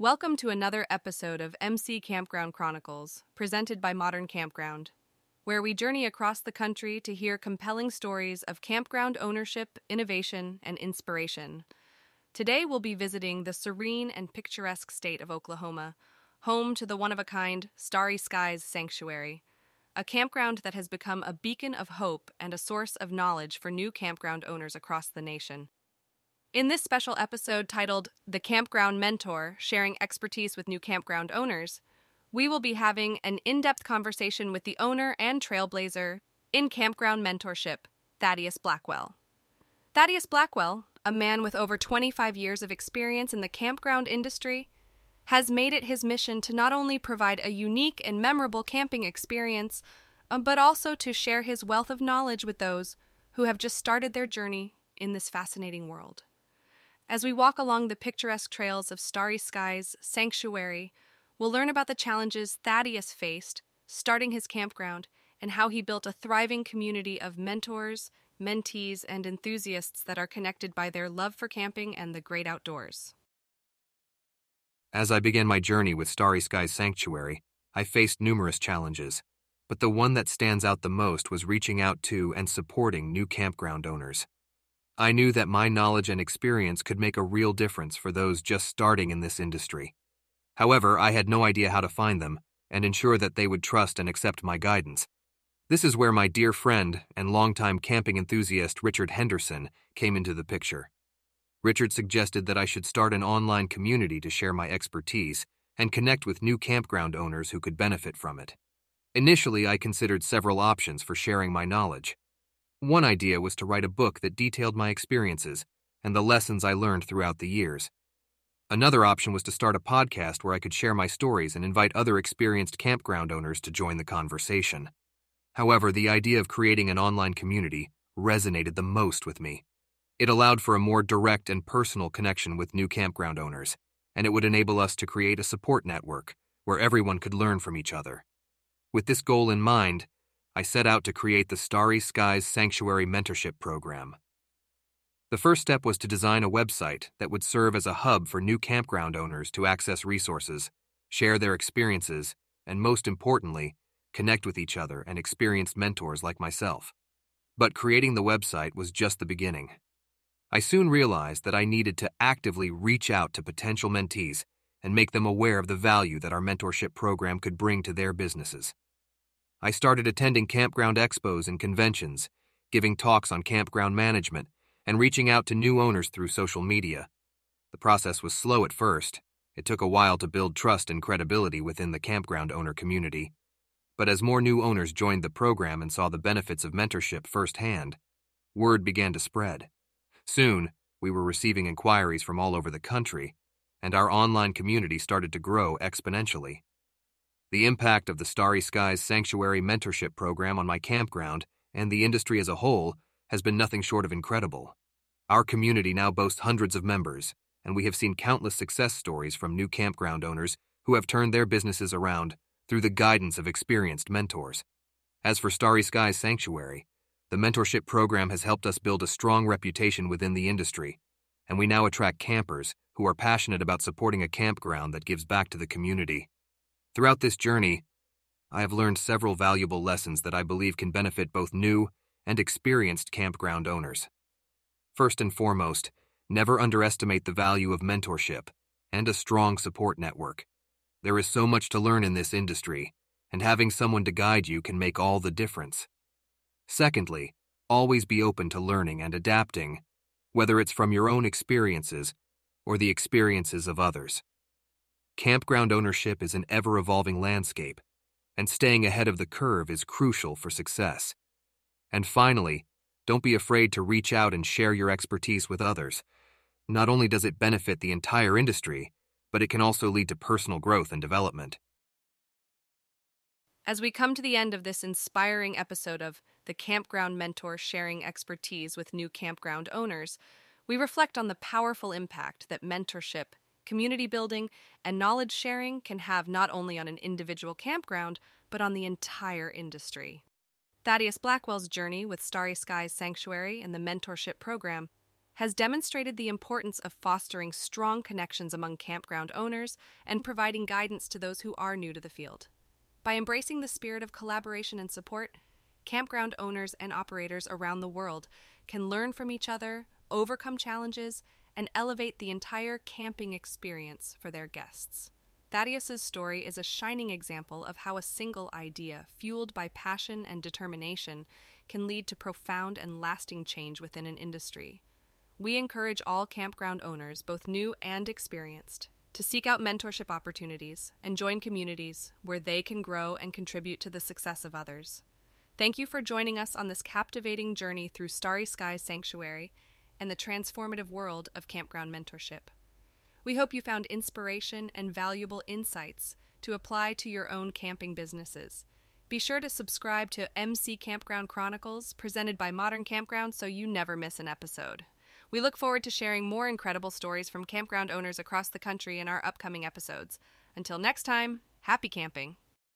Welcome to another episode of MC Campground Chronicles, presented by Modern Campground, where we journey across the country to hear compelling stories of campground ownership, innovation, and inspiration. Today we'll be visiting the serene and picturesque state of Oklahoma, home to the one of a kind Starry Skies Sanctuary, a campground that has become a beacon of hope and a source of knowledge for new campground owners across the nation. In this special episode titled The Campground Mentor Sharing Expertise with New Campground Owners, we will be having an in depth conversation with the owner and trailblazer in campground mentorship, Thaddeus Blackwell. Thaddeus Blackwell, a man with over 25 years of experience in the campground industry, has made it his mission to not only provide a unique and memorable camping experience, uh, but also to share his wealth of knowledge with those who have just started their journey in this fascinating world. As we walk along the picturesque trails of Starry Skies Sanctuary, we'll learn about the challenges Thaddeus faced starting his campground and how he built a thriving community of mentors, mentees, and enthusiasts that are connected by their love for camping and the great outdoors. As I began my journey with Starry Skies Sanctuary, I faced numerous challenges, but the one that stands out the most was reaching out to and supporting new campground owners. I knew that my knowledge and experience could make a real difference for those just starting in this industry. However, I had no idea how to find them and ensure that they would trust and accept my guidance. This is where my dear friend and longtime camping enthusiast Richard Henderson came into the picture. Richard suggested that I should start an online community to share my expertise and connect with new campground owners who could benefit from it. Initially, I considered several options for sharing my knowledge. One idea was to write a book that detailed my experiences and the lessons I learned throughout the years. Another option was to start a podcast where I could share my stories and invite other experienced campground owners to join the conversation. However, the idea of creating an online community resonated the most with me. It allowed for a more direct and personal connection with new campground owners, and it would enable us to create a support network where everyone could learn from each other. With this goal in mind, I set out to create the Starry Skies Sanctuary Mentorship Program. The first step was to design a website that would serve as a hub for new campground owners to access resources, share their experiences, and most importantly, connect with each other and experienced mentors like myself. But creating the website was just the beginning. I soon realized that I needed to actively reach out to potential mentees and make them aware of the value that our mentorship program could bring to their businesses. I started attending campground expos and conventions, giving talks on campground management, and reaching out to new owners through social media. The process was slow at first. It took a while to build trust and credibility within the campground owner community. But as more new owners joined the program and saw the benefits of mentorship firsthand, word began to spread. Soon, we were receiving inquiries from all over the country, and our online community started to grow exponentially. The impact of the Starry Skies Sanctuary Mentorship Program on my campground and the industry as a whole has been nothing short of incredible. Our community now boasts hundreds of members, and we have seen countless success stories from new campground owners who have turned their businesses around through the guidance of experienced mentors. As for Starry Skies Sanctuary, the mentorship program has helped us build a strong reputation within the industry, and we now attract campers who are passionate about supporting a campground that gives back to the community. Throughout this journey, I have learned several valuable lessons that I believe can benefit both new and experienced campground owners. First and foremost, never underestimate the value of mentorship and a strong support network. There is so much to learn in this industry, and having someone to guide you can make all the difference. Secondly, always be open to learning and adapting, whether it's from your own experiences or the experiences of others. Campground ownership is an ever evolving landscape, and staying ahead of the curve is crucial for success. And finally, don't be afraid to reach out and share your expertise with others. Not only does it benefit the entire industry, but it can also lead to personal growth and development. As we come to the end of this inspiring episode of the Campground Mentor sharing expertise with new campground owners, we reflect on the powerful impact that mentorship, community building, and knowledge sharing can have not only on an individual campground, but on the entire industry. Thaddeus Blackwell's journey with Starry Skies Sanctuary and the mentorship program has demonstrated the importance of fostering strong connections among campground owners and providing guidance to those who are new to the field. By embracing the spirit of collaboration and support, campground owners and operators around the world can learn from each other, overcome challenges, and elevate the entire camping experience for their guests. Thaddeus's story is a shining example of how a single idea, fueled by passion and determination, can lead to profound and lasting change within an industry. We encourage all campground owners, both new and experienced, to seek out mentorship opportunities and join communities where they can grow and contribute to the success of others. Thank you for joining us on this captivating journey through Starry Skies Sanctuary and the transformative world of campground mentorship. We hope you found inspiration and valuable insights to apply to your own camping businesses. Be sure to subscribe to MC Campground Chronicles, presented by Modern Campground, so you never miss an episode. We look forward to sharing more incredible stories from campground owners across the country in our upcoming episodes. Until next time, happy camping!